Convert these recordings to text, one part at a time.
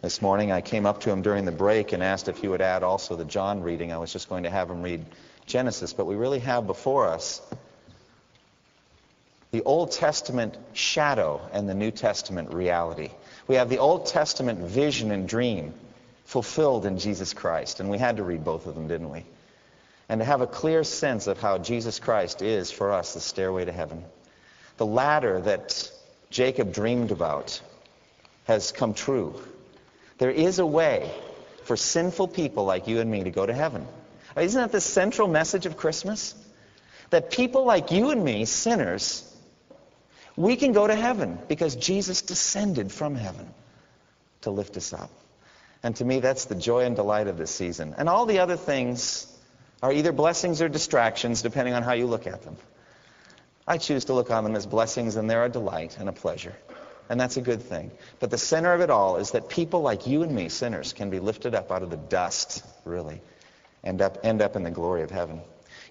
this morning. I came up to him during the break and asked if he would add also the John reading. I was just going to have him read Genesis, but we really have before us the Old Testament shadow and the New Testament reality. We have the Old Testament vision and dream fulfilled in Jesus Christ, and we had to read both of them, didn't we? And to have a clear sense of how Jesus Christ is for us the stairway to heaven. The ladder that Jacob dreamed about has come true. There is a way for sinful people like you and me to go to heaven. Isn't that the central message of Christmas? That people like you and me, sinners, we can go to heaven because Jesus descended from heaven to lift us up. And to me, that's the joy and delight of this season. And all the other things are either blessings or distractions, depending on how you look at them. I choose to look on them as blessings, and they're a delight and a pleasure and that's a good thing. But the center of it all is that people like you and me, sinners, can be lifted up out of the dust, really, end up, end up in the glory of heaven.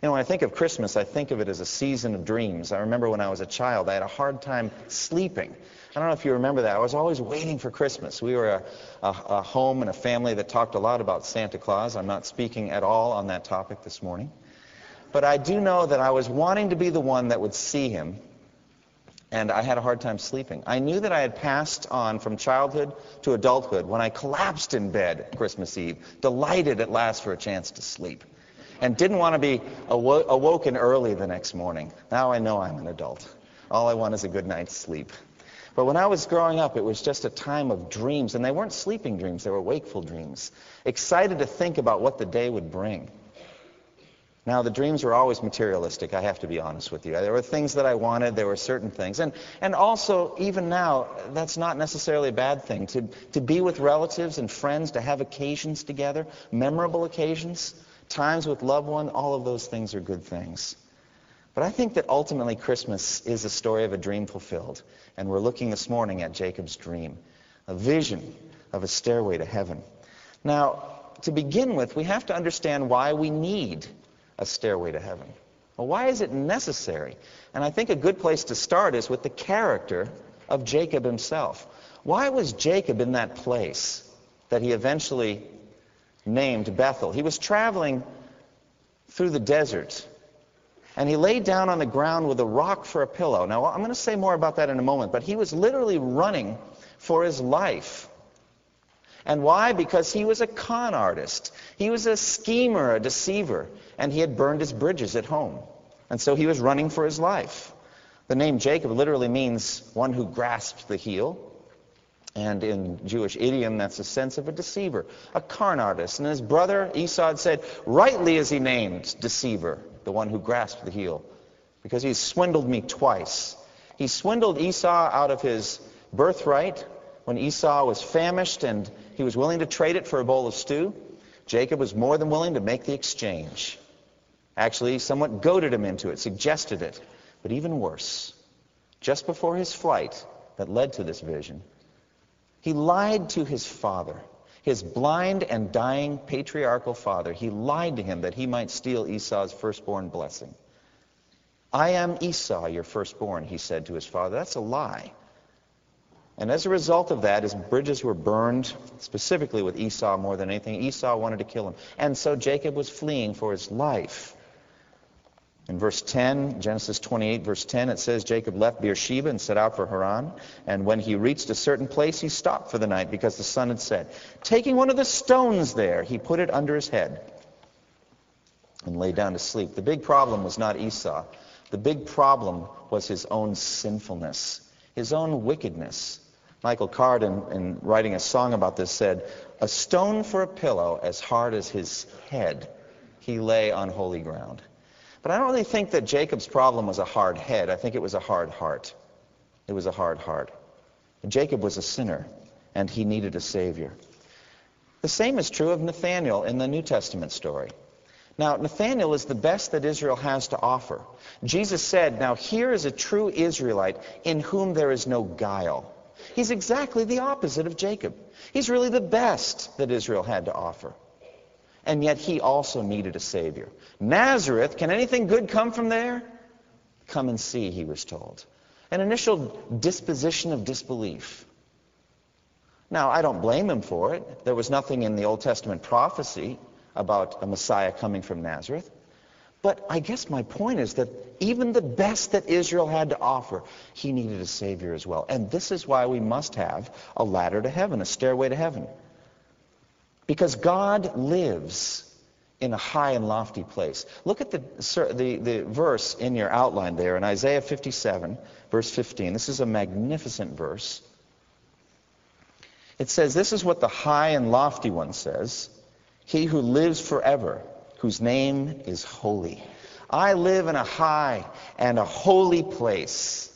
You know, when I think of Christmas, I think of it as a season of dreams. I remember when I was a child, I had a hard time sleeping. I don't know if you remember that. I was always waiting for Christmas. We were a, a, a home and a family that talked a lot about Santa Claus. I'm not speaking at all on that topic this morning. But I do know that I was wanting to be the one that would see him and I had a hard time sleeping. I knew that I had passed on from childhood to adulthood when I collapsed in bed Christmas Eve, delighted at last for a chance to sleep, and didn't want to be awo- awoken early the next morning. Now I know I'm an adult. All I want is a good night's sleep. But when I was growing up, it was just a time of dreams, and they weren't sleeping dreams, they were wakeful dreams, excited to think about what the day would bring. Now, the dreams were always materialistic, I have to be honest with you. There were things that I wanted, there were certain things. And, and also, even now, that's not necessarily a bad thing. To, to be with relatives and friends, to have occasions together, memorable occasions, times with loved one, all of those things are good things. But I think that ultimately Christmas is a story of a dream fulfilled. And we're looking this morning at Jacob's dream, a vision of a stairway to heaven. Now, to begin with, we have to understand why we need a stairway to heaven. Well, why is it necessary? And I think a good place to start is with the character of Jacob himself. Why was Jacob in that place that he eventually named Bethel? He was traveling through the desert, and he laid down on the ground with a rock for a pillow. Now, I'm going to say more about that in a moment, but he was literally running for his life. And why? Because he was a con artist. He was a schemer, a deceiver, and he had burned his bridges at home. And so he was running for his life. The name Jacob literally means one who grasps the heel. And in Jewish idiom, that's the sense of a deceiver, a con artist. And his brother Esau said, rightly is he named deceiver, the one who grasped the heel, because he's swindled me twice. He swindled Esau out of his birthright when Esau was famished and he was willing to trade it for a bowl of stew. Jacob was more than willing to make the exchange. Actually, somewhat goaded him into it, suggested it. But even worse, just before his flight that led to this vision, he lied to his father, his blind and dying patriarchal father. He lied to him that he might steal Esau's firstborn blessing. I am Esau, your firstborn, he said to his father. That's a lie. And as a result of that, his bridges were burned, specifically with Esau more than anything. Esau wanted to kill him. And so Jacob was fleeing for his life. In verse 10, Genesis 28, verse 10, it says Jacob left Beersheba and set out for Haran. And when he reached a certain place, he stopped for the night because the sun had set. Taking one of the stones there, he put it under his head and lay down to sleep. The big problem was not Esau. The big problem was his own sinfulness, his own wickedness. Michael Card, in, in writing a song about this, said, A stone for a pillow as hard as his head, he lay on holy ground. But I don't really think that Jacob's problem was a hard head. I think it was a hard heart. It was a hard heart. Jacob was a sinner, and he needed a Savior. The same is true of Nathanael in the New Testament story. Now, Nathanael is the best that Israel has to offer. Jesus said, Now here is a true Israelite in whom there is no guile. He's exactly the opposite of Jacob. He's really the best that Israel had to offer. And yet he also needed a Savior. Nazareth, can anything good come from there? Come and see, he was told. An initial disposition of disbelief. Now, I don't blame him for it. There was nothing in the Old Testament prophecy about a Messiah coming from Nazareth. But I guess my point is that even the best that Israel had to offer, he needed a Savior as well. And this is why we must have a ladder to heaven, a stairway to heaven. Because God lives in a high and lofty place. Look at the, the, the verse in your outline there in Isaiah 57, verse 15. This is a magnificent verse. It says, This is what the high and lofty one says He who lives forever, whose name is holy. I live in a high and a holy place.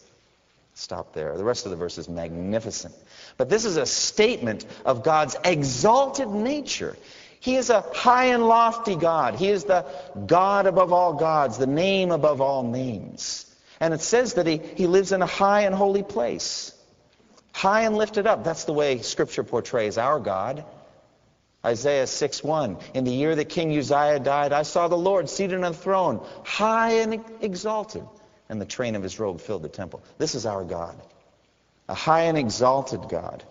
Stop there. The rest of the verse is magnificent. But this is a statement of God's exalted nature. He is a high and lofty God. He is the God above all gods, the name above all names. And it says that he, he lives in a high and holy place. High and lifted up. That's the way Scripture portrays our God. Isaiah 6:1. In the year that King Uzziah died, I saw the Lord seated on a throne, high and exalted, and the train of his robe filled the temple. This is our God. A high and exalted God.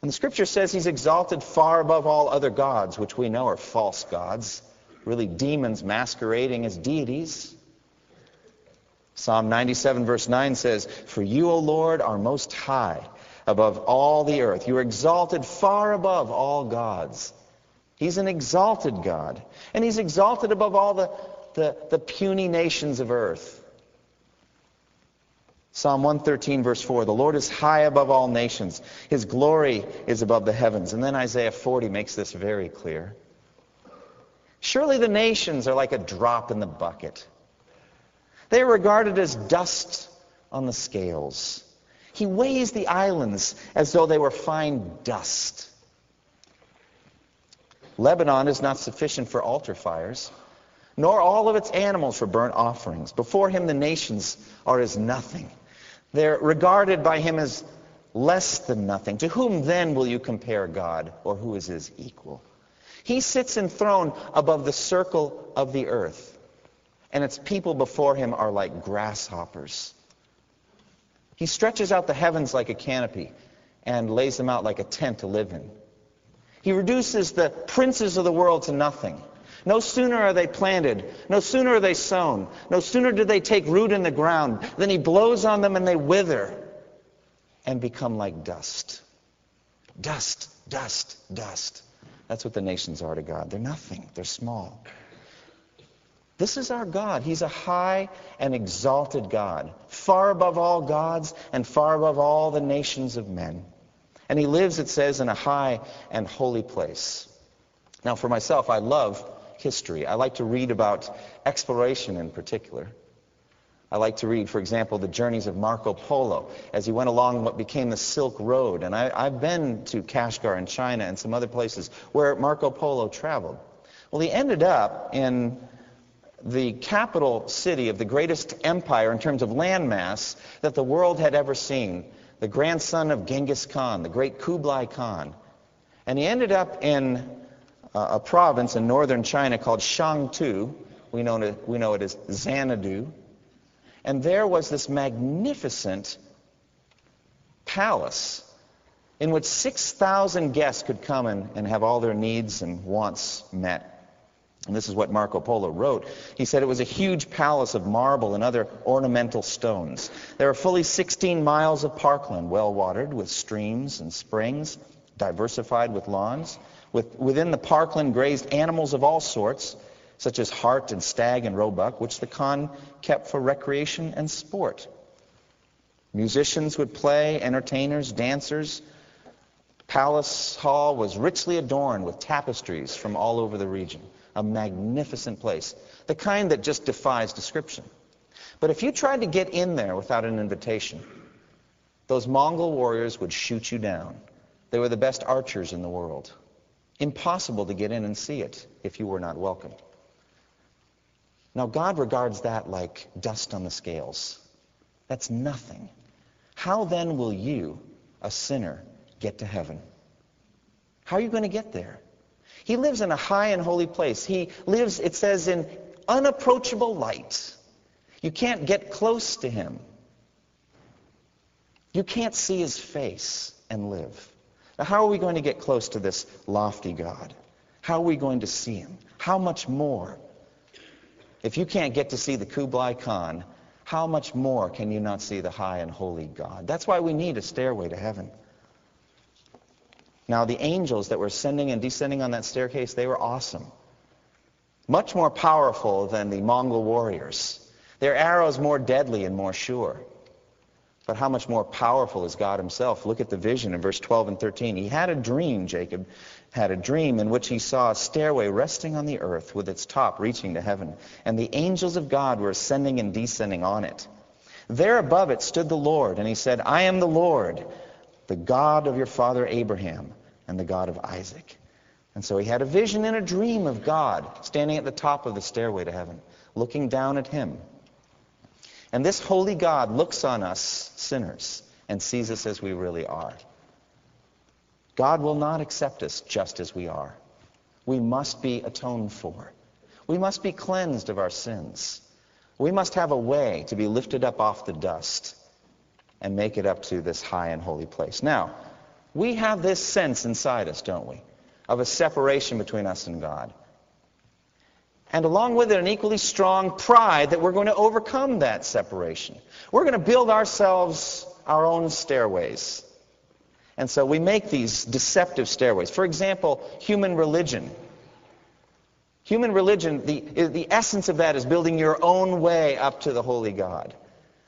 And the scripture says he's exalted far above all other gods, which we know are false gods, really demons masquerading as deities. Psalm 97 verse 9 says, For you, O Lord, are most high above all the earth. You are exalted far above all gods. He's an exalted God. And he's exalted above all the, the, the puny nations of earth. Psalm 113, verse 4 The Lord is high above all nations, his glory is above the heavens. And then Isaiah 40 makes this very clear. Surely the nations are like a drop in the bucket. They are regarded as dust on the scales. He weighs the islands as though they were fine dust. Lebanon is not sufficient for altar fires, nor all of its animals for burnt offerings. Before him, the nations are as nothing. They're regarded by him as less than nothing. To whom then will you compare God, or who is his equal? He sits enthroned above the circle of the earth, and its people before him are like grasshoppers. He stretches out the heavens like a canopy and lays them out like a tent to live in. He reduces the princes of the world to nothing. No sooner are they planted, no sooner are they sown, no sooner do they take root in the ground than he blows on them and they wither and become like dust. Dust, dust, dust. That's what the nations are to God. They're nothing, they're small. This is our God. He's a high and exalted God, far above all gods and far above all the nations of men. And he lives, it says, in a high and holy place. Now, for myself, I love history. I like to read about exploration in particular. I like to read, for example, the journeys of Marco Polo as he went along what became the Silk Road. And I, have been to Kashgar in China and some other places where Marco Polo traveled. Well, he ended up in the capital city of the greatest empire in terms of landmass that the world had ever seen, the grandson of Genghis Khan, the great Kublai Khan. And he ended up in uh, a province in northern China called Shangtu. We know, it, we know it as Xanadu. And there was this magnificent palace in which 6,000 guests could come and, and have all their needs and wants met. And this is what Marco Polo wrote. He said it was a huge palace of marble and other ornamental stones. There are fully 16 miles of parkland, well watered with streams and springs, diversified with lawns. With, within the parkland grazed animals of all sorts, such as hart and stag and roebuck, which the Khan kept for recreation and sport. Musicians would play, entertainers, dancers. Palace Hall was richly adorned with tapestries from all over the region a magnificent place, the kind that just defies description. But if you tried to get in there without an invitation, those Mongol warriors would shoot you down. They were the best archers in the world. Impossible to get in and see it if you were not welcome. Now, God regards that like dust on the scales. That's nothing. How then will you, a sinner, get to heaven? How are you going to get there? He lives in a high and holy place. He lives, it says, in unapproachable light. You can't get close to him. You can't see his face and live. Now, how are we going to get close to this lofty God? How are we going to see him? How much more? If you can't get to see the Kublai Khan, how much more can you not see the high and holy God? That's why we need a stairway to heaven. Now, the angels that were ascending and descending on that staircase, they were awesome. Much more powerful than the Mongol warriors. Their arrows more deadly and more sure. But how much more powerful is God himself? Look at the vision in verse 12 and 13. He had a dream, Jacob had a dream in which he saw a stairway resting on the earth with its top reaching to heaven, and the angels of God were ascending and descending on it. There above it stood the Lord, and he said, I am the Lord, the God of your father Abraham and the God of Isaac. And so he had a vision and a dream of God standing at the top of the stairway to heaven, looking down at him. And this holy God looks on us, sinners, and sees us as we really are. God will not accept us just as we are. We must be atoned for. We must be cleansed of our sins. We must have a way to be lifted up off the dust and make it up to this high and holy place. Now, we have this sense inside us, don't we, of a separation between us and God and along with it an equally strong pride that we're going to overcome that separation. We're going to build ourselves our own stairways. And so we make these deceptive stairways. For example, human religion. Human religion, the, the essence of that is building your own way up to the holy God.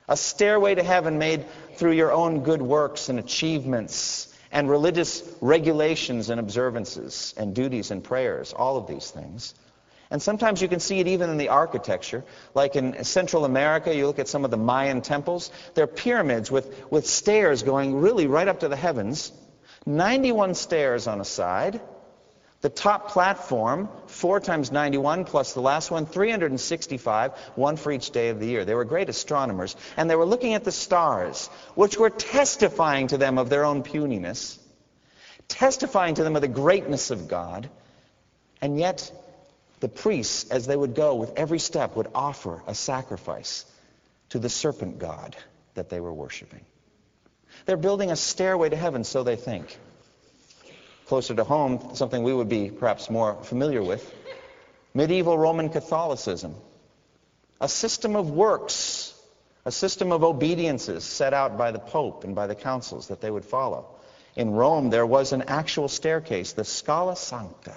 A stairway to heaven made through your own good works and achievements and religious regulations and observances and duties and prayers, all of these things. And sometimes you can see it even in the architecture. Like in Central America, you look at some of the Mayan temples. They're pyramids with, with stairs going really right up to the heavens. 91 stairs on a side. The top platform, 4 times 91 plus the last one, 365, one for each day of the year. They were great astronomers. And they were looking at the stars, which were testifying to them of their own puniness, testifying to them of the greatness of God. And yet, the priests, as they would go with every step, would offer a sacrifice to the serpent god that they were worshiping. They're building a stairway to heaven, so they think. Closer to home, something we would be perhaps more familiar with medieval Roman Catholicism. A system of works, a system of obediences set out by the Pope and by the councils that they would follow. In Rome, there was an actual staircase, the Scala Sancta,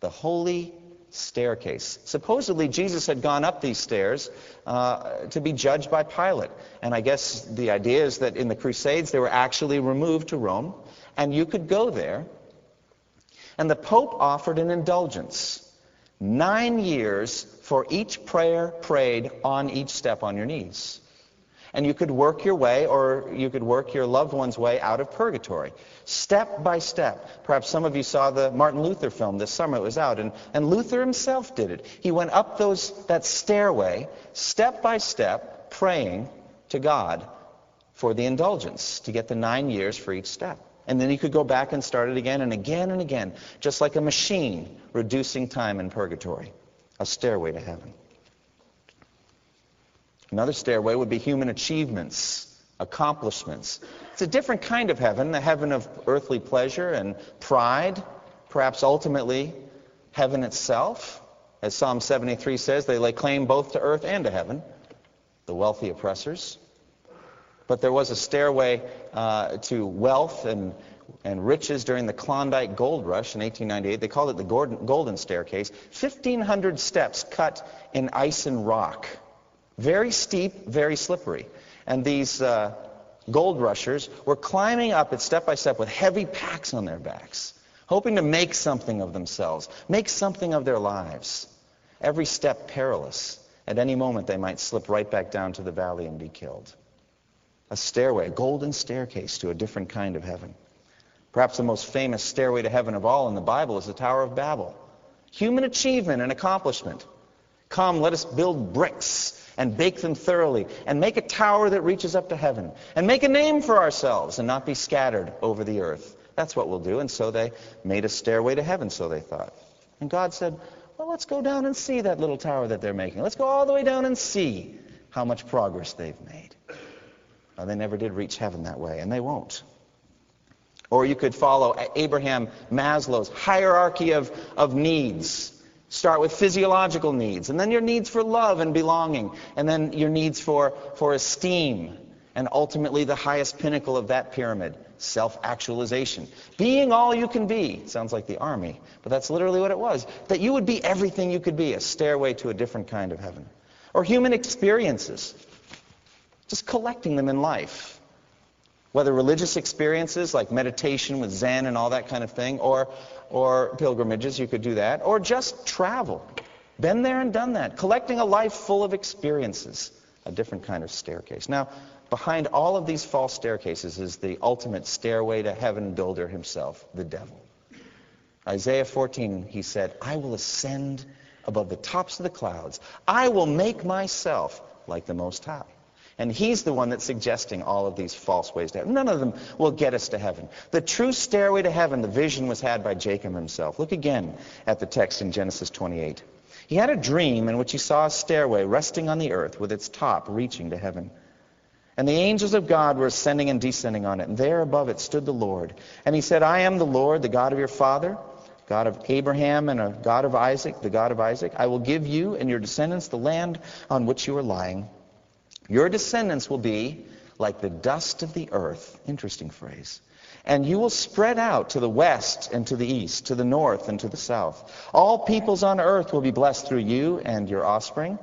the holy staircase. Supposedly, Jesus had gone up these stairs uh, to be judged by Pilate. And I guess the idea is that in the Crusades, they were actually removed to Rome, and you could go there. And the Pope offered an indulgence nine years for each prayer prayed on each step on your knees. And you could work your way, or you could work your loved one's way out of purgatory step by step. Perhaps some of you saw the Martin Luther film this summer. It was out. And, and Luther himself did it. He went up those, that stairway, step by step, praying to God for the indulgence, to get the nine years for each step. And then he could go back and start it again and again and again, just like a machine reducing time in purgatory. A stairway to heaven. Another stairway would be human achievements accomplishments. It's a different kind of heaven, the heaven of earthly pleasure and pride, perhaps ultimately heaven itself. As Psalm 73 says, they lay claim both to earth and to heaven, the wealthy oppressors. But there was a stairway uh, to wealth and, and riches during the Klondike Gold Rush in 1898. They called it the Golden, Golden Staircase. 1,500 steps cut in ice and rock. Very steep, very slippery. And these uh, gold rushers were climbing up it step by step with heavy packs on their backs, hoping to make something of themselves, make something of their lives. Every step perilous. At any moment, they might slip right back down to the valley and be killed. A stairway, a golden staircase to a different kind of heaven. Perhaps the most famous stairway to heaven of all in the Bible is the Tower of Babel. Human achievement and accomplishment. Come, let us build bricks and bake them thoroughly and make a tower that reaches up to heaven and make a name for ourselves and not be scattered over the earth. That's what we'll do. And so they made a stairway to heaven, so they thought. And God said, well, let's go down and see that little tower that they're making. Let's go all the way down and see how much progress they've made. Well, they never did reach heaven that way, and they won't. Or you could follow Abraham Maslow's hierarchy of, of needs. Start with physiological needs, and then your needs for love and belonging, and then your needs for, for esteem, and ultimately the highest pinnacle of that pyramid, self-actualization. Being all you can be. Sounds like the army, but that's literally what it was. That you would be everything you could be, a stairway to a different kind of heaven. Or human experiences. Just collecting them in life. Whether religious experiences like meditation with Zen and all that kind of thing, or, or pilgrimages, you could do that, or just travel. Been there and done that. Collecting a life full of experiences. A different kind of staircase. Now, behind all of these false staircases is the ultimate stairway to heaven builder himself, the devil. Isaiah 14, he said, I will ascend above the tops of the clouds. I will make myself like the Most High. And he's the one that's suggesting all of these false ways to heaven. None of them will get us to heaven. The true stairway to heaven, the vision was had by Jacob himself. Look again at the text in Genesis 28. He had a dream in which he saw a stairway resting on the earth with its top reaching to heaven. And the angels of God were ascending and descending on it. And there above it stood the Lord. And he said, I am the Lord, the God of your father, God of Abraham and a God of Isaac, the God of Isaac. I will give you and your descendants the land on which you are lying. Your descendants will be like the dust of the earth. Interesting phrase. And you will spread out to the west and to the east, to the north and to the south. All peoples on earth will be blessed through you and your offspring.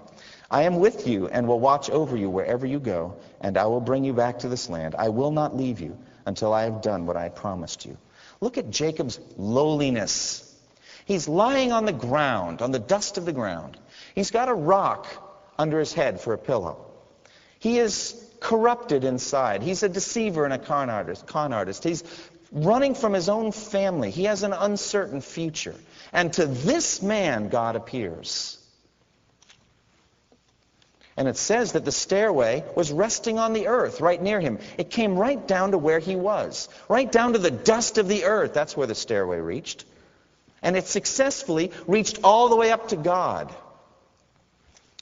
I am with you and will watch over you wherever you go, and I will bring you back to this land. I will not leave you until I have done what I promised you. Look at Jacob's lowliness. He's lying on the ground, on the dust of the ground. He's got a rock under his head for a pillow. He is corrupted inside. He's a deceiver and a con artist. Con artist. He's running from his own family. He has an uncertain future. And to this man, God appears. And it says that the stairway was resting on the earth right near him. It came right down to where he was, right down to the dust of the earth. That's where the stairway reached. And it successfully reached all the way up to God.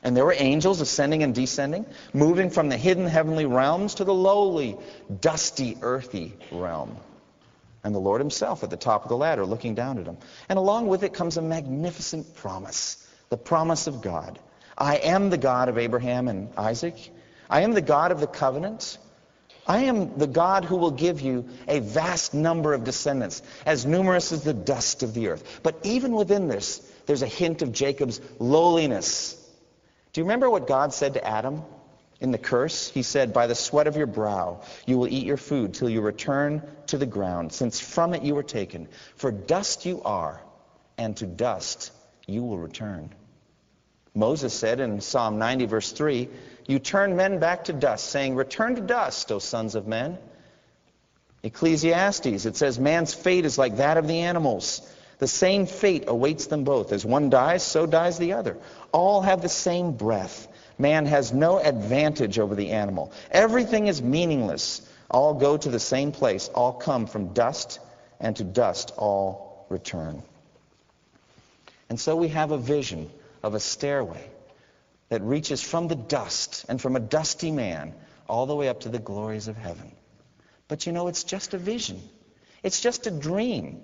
And there were angels ascending and descending, moving from the hidden heavenly realms to the lowly, dusty, earthy realm. And the Lord himself at the top of the ladder looking down at him. And along with it comes a magnificent promise, the promise of God. I am the God of Abraham and Isaac. I am the God of the covenant. I am the God who will give you a vast number of descendants, as numerous as the dust of the earth. But even within this, there's a hint of Jacob's lowliness do you remember what God said to Adam in the curse? He said, By the sweat of your brow you will eat your food till you return to the ground, since from it you were taken. For dust you are, and to dust you will return. Moses said in Psalm 90, verse 3, You turn men back to dust, saying, Return to dust, O sons of men. Ecclesiastes, it says, Man's fate is like that of the animals. The same fate awaits them both. As one dies, so dies the other. All have the same breath. Man has no advantage over the animal. Everything is meaningless. All go to the same place. All come from dust, and to dust all return. And so we have a vision of a stairway that reaches from the dust and from a dusty man all the way up to the glories of heaven. But you know, it's just a vision. It's just a dream.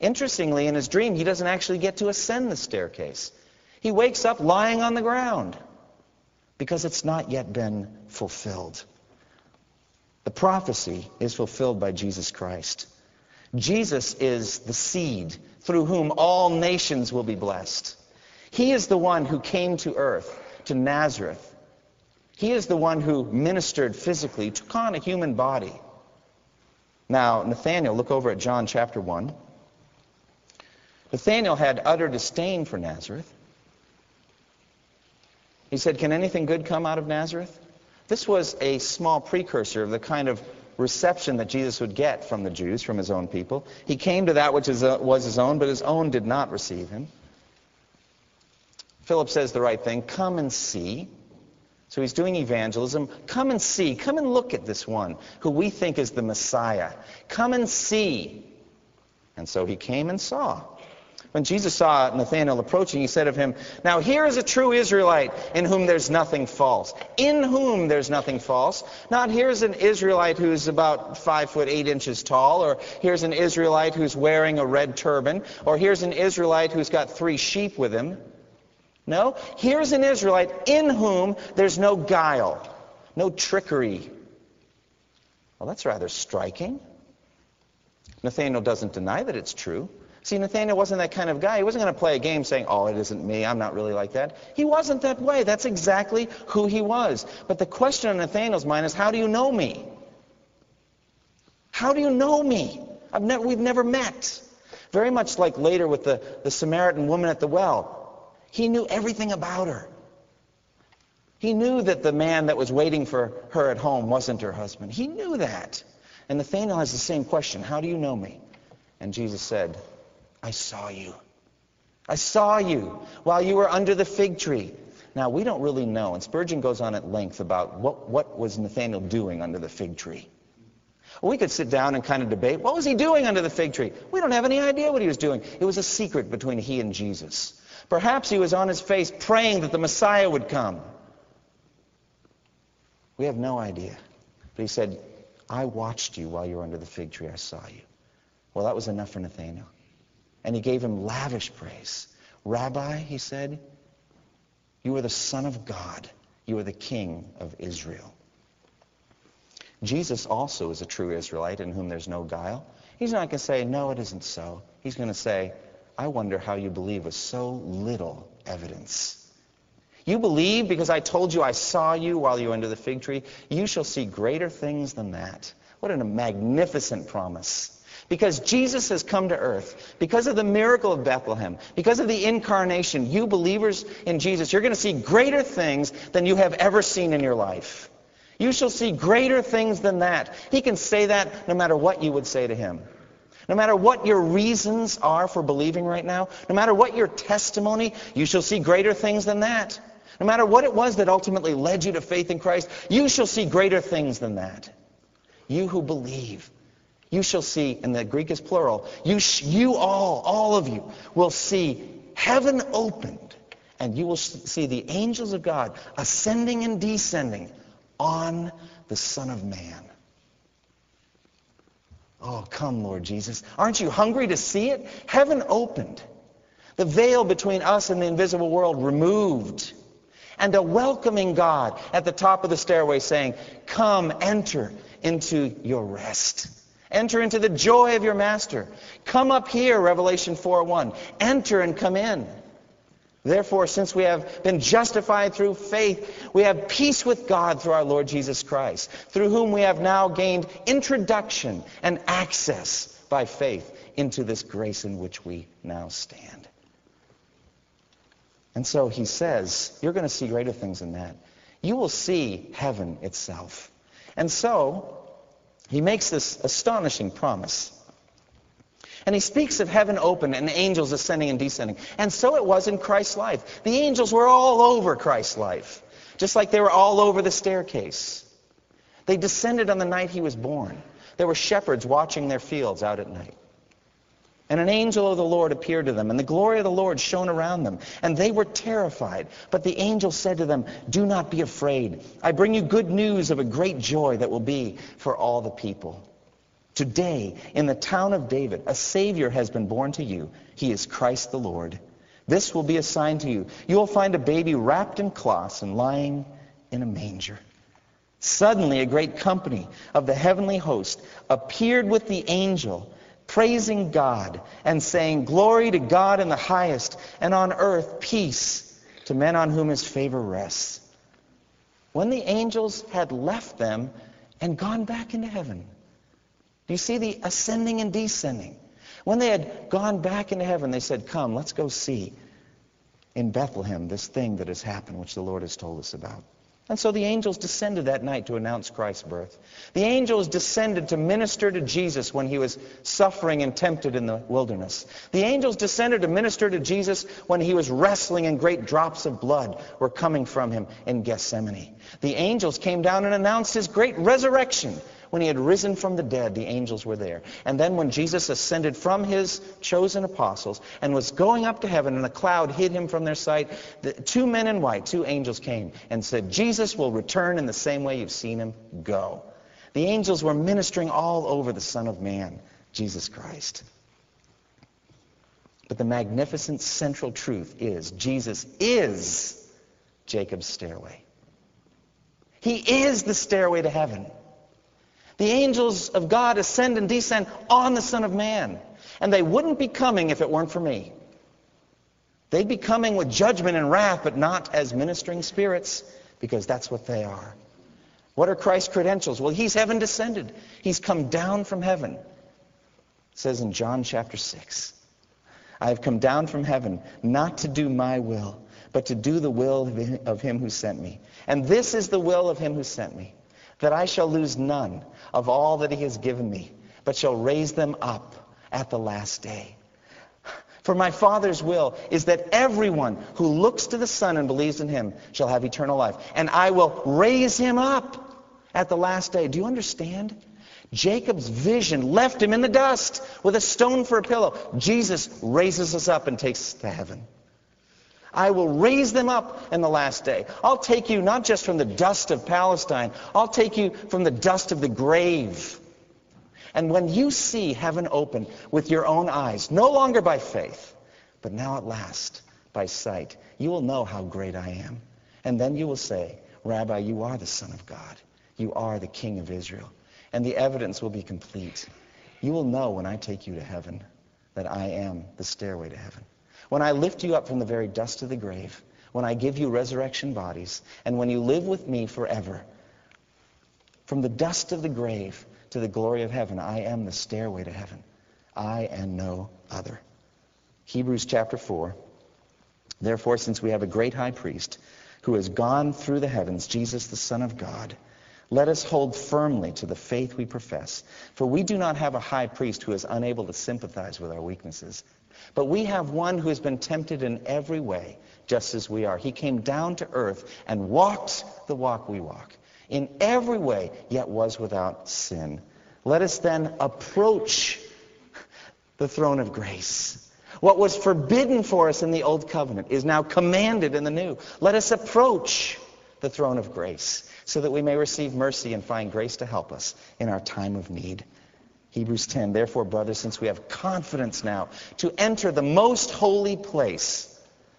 Interestingly, in his dream, he doesn't actually get to ascend the staircase. He wakes up lying on the ground because it's not yet been fulfilled. The prophecy is fulfilled by Jesus Christ. Jesus is the seed through whom all nations will be blessed. He is the one who came to earth, to Nazareth. He is the one who ministered physically, took on a human body. Now, Nathanael, look over at John chapter 1. Nathanael had utter disdain for Nazareth. He said, Can anything good come out of Nazareth? This was a small precursor of the kind of reception that Jesus would get from the Jews, from his own people. He came to that which uh, was his own, but his own did not receive him. Philip says the right thing come and see. So he's doing evangelism. Come and see. Come and look at this one who we think is the Messiah. Come and see. And so he came and saw. When Jesus saw Nathanael approaching, he said of him, Now here is a true Israelite in whom there's nothing false. In whom there's nothing false. Not here's an Israelite who's about five foot eight inches tall, or here's an Israelite who's wearing a red turban, or here's an Israelite who's got three sheep with him. No, here's an Israelite in whom there's no guile, no trickery. Well, that's rather striking. Nathanael doesn't deny that it's true. See, Nathanael wasn't that kind of guy. He wasn't going to play a game saying, oh, it isn't me. I'm not really like that. He wasn't that way. That's exactly who he was. But the question on Nathanael's mind is, how do you know me? How do you know me? Ne- we've never met. Very much like later with the, the Samaritan woman at the well. He knew everything about her. He knew that the man that was waiting for her at home wasn't her husband. He knew that. And Nathanael has the same question. How do you know me? And Jesus said, I saw you. I saw you while you were under the fig tree. Now, we don't really know, and Spurgeon goes on at length about what, what was Nathanael doing under the fig tree. We could sit down and kind of debate, what was he doing under the fig tree? We don't have any idea what he was doing. It was a secret between he and Jesus. Perhaps he was on his face praying that the Messiah would come. We have no idea. But he said, I watched you while you were under the fig tree. I saw you. Well, that was enough for Nathanael and he gave him lavish praise. Rabbi, he said, you are the Son of God. You are the King of Israel. Jesus also is a true Israelite in whom there's no guile. He's not going to say, no, it isn't so. He's going to say, I wonder how you believe with so little evidence. You believe because I told you I saw you while you were under the fig tree. You shall see greater things than that. What a magnificent promise. Because Jesus has come to earth, because of the miracle of Bethlehem, because of the incarnation, you believers in Jesus, you're going to see greater things than you have ever seen in your life. You shall see greater things than that. He can say that no matter what you would say to him. No matter what your reasons are for believing right now, no matter what your testimony, you shall see greater things than that. No matter what it was that ultimately led you to faith in Christ, you shall see greater things than that. You who believe, you shall see, and the Greek is plural, you, sh- you all, all of you, will see heaven opened, and you will see the angels of God ascending and descending on the Son of Man. Oh, come, Lord Jesus. Aren't you hungry to see it? Heaven opened. The veil between us and the invisible world removed. And a welcoming God at the top of the stairway saying, Come, enter into your rest. Enter into the joy of your master. Come up here, Revelation 4:1. Enter and come in. Therefore, since we have been justified through faith, we have peace with God through our Lord Jesus Christ, through whom we have now gained introduction and access by faith into this grace in which we now stand. And so he says, you're going to see greater things than that. You will see heaven itself. And so, he makes this astonishing promise. And he speaks of heaven open and angels ascending and descending. And so it was in Christ's life. The angels were all over Christ's life, just like they were all over the staircase. They descended on the night he was born. There were shepherds watching their fields out at night. And an angel of the Lord appeared to them, and the glory of the Lord shone around them, and they were terrified. But the angel said to them, Do not be afraid. I bring you good news of a great joy that will be for all the people. Today, in the town of David, a Savior has been born to you. He is Christ the Lord. This will be a sign to you. You will find a baby wrapped in cloths and lying in a manger. Suddenly, a great company of the heavenly host appeared with the angel praising God and saying, Glory to God in the highest, and on earth peace to men on whom his favor rests. When the angels had left them and gone back into heaven, do you see the ascending and descending? When they had gone back into heaven, they said, Come, let's go see in Bethlehem this thing that has happened, which the Lord has told us about. And so the angels descended that night to announce Christ's birth. The angels descended to minister to Jesus when he was suffering and tempted in the wilderness. The angels descended to minister to Jesus when he was wrestling and great drops of blood were coming from him in Gethsemane. The angels came down and announced his great resurrection when he had risen from the dead, the angels were there. And then when Jesus ascended from his chosen apostles and was going up to heaven and a cloud hid him from their sight, the two men in white, two angels came and said, Jesus will return in the same way you've seen him go. The angels were ministering all over the Son of Man, Jesus Christ. But the magnificent central truth is Jesus is Jacob's stairway. He is the stairway to heaven. The angels of God ascend and descend on the Son of Man. And they wouldn't be coming if it weren't for me. They'd be coming with judgment and wrath, but not as ministering spirits, because that's what they are. What are Christ's credentials? Well, he's heaven descended. He's come down from heaven. It says in John chapter 6, I have come down from heaven not to do my will, but to do the will of him who sent me. And this is the will of him who sent me, that I shall lose none of all that he has given me, but shall raise them up at the last day. For my Father's will is that everyone who looks to the Son and believes in him shall have eternal life. And I will raise him up at the last day. Do you understand? Jacob's vision left him in the dust with a stone for a pillow. Jesus raises us up and takes us to heaven. I will raise them up in the last day. I'll take you not just from the dust of Palestine, I'll take you from the dust of the grave. And when you see heaven open with your own eyes, no longer by faith, but now at last by sight, you will know how great I am. And then you will say, Rabbi, you are the Son of God. You are the King of Israel. And the evidence will be complete. You will know when I take you to heaven that I am the stairway to heaven. When I lift you up from the very dust of the grave, when I give you resurrection bodies, and when you live with me forever, from the dust of the grave to the glory of heaven, I am the stairway to heaven. I and no other. Hebrews chapter 4. Therefore, since we have a great high priest who has gone through the heavens, Jesus the Son of God, let us hold firmly to the faith we profess. For we do not have a high priest who is unable to sympathize with our weaknesses but we have one who has been tempted in every way, just as we are. He came down to earth and walked the walk we walk, in every way, yet was without sin. Let us then approach the throne of grace. What was forbidden for us in the old covenant is now commanded in the new. Let us approach the throne of grace so that we may receive mercy and find grace to help us in our time of need. Hebrews 10, therefore, brothers, since we have confidence now to enter the most holy place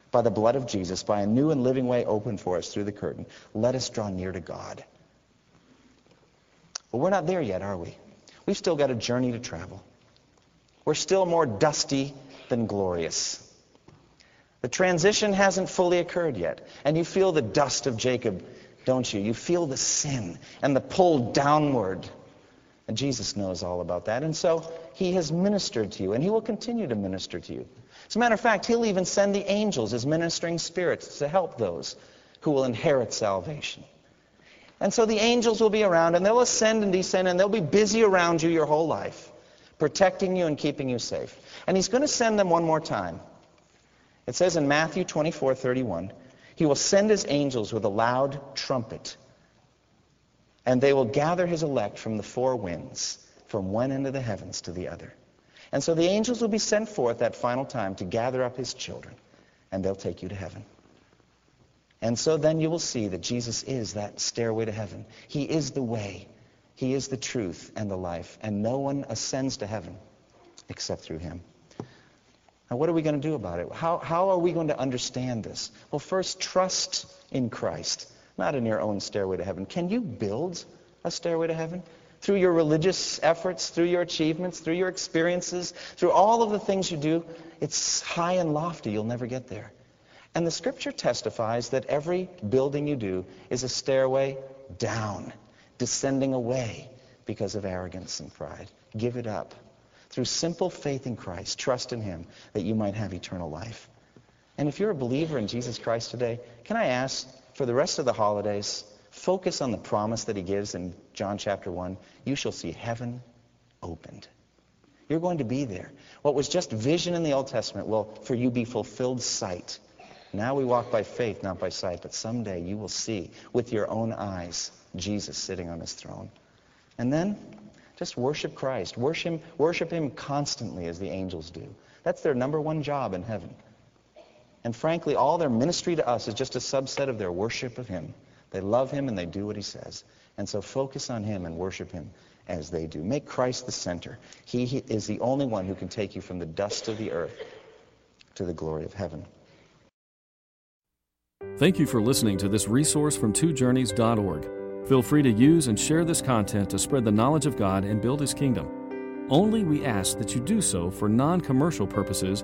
by the blood of Jesus, by a new and living way opened for us through the curtain, let us draw near to God. But we're not there yet, are we? We've still got a journey to travel. We're still more dusty than glorious. The transition hasn't fully occurred yet. And you feel the dust of Jacob, don't you? You feel the sin and the pull downward and Jesus knows all about that. And so he has ministered to you, and he will continue to minister to you. As a matter of fact, he'll even send the angels as ministering spirits to help those who will inherit salvation. And so the angels will be around, and they'll ascend and descend, and they'll be busy around you your whole life, protecting you and keeping you safe. And he's going to send them one more time. It says in Matthew 24, 31, he will send his angels with a loud trumpet and they will gather his elect from the four winds, from one end of the heavens to the other. And so the angels will be sent forth that final time to gather up his children, and they'll take you to heaven. And so then you will see that Jesus is that stairway to heaven. He is the way, he is the truth and the life, and no one ascends to heaven except through him. Now, what are we going to do about it? How, how are we going to understand this? Well, first, trust in Christ not in your own stairway to heaven. Can you build a stairway to heaven? Through your religious efforts, through your achievements, through your experiences, through all of the things you do, it's high and lofty. You'll never get there. And the scripture testifies that every building you do is a stairway down, descending away because of arrogance and pride. Give it up. Through simple faith in Christ, trust in him that you might have eternal life. And if you're a believer in Jesus Christ today, can I ask, for the rest of the holidays, focus on the promise that he gives in John chapter 1, you shall see heaven opened. You're going to be there. What was just vision in the Old Testament will for you be fulfilled sight. Now we walk by faith, not by sight, but someday you will see with your own eyes Jesus sitting on his throne. And then just worship Christ. Worship, worship him constantly as the angels do. That's their number one job in heaven. And frankly, all their ministry to us is just a subset of their worship of him. They love him and they do what he says. And so focus on him and worship him as they do. Make Christ the center. He, is the only one who can take you from the dust of the earth to the glory of heaven. Thank you for listening to this resource from twojourneys.org. Feel free to use and share this content to spread the knowledge of God and build His kingdom. Only we ask that you do so for non commercial purposes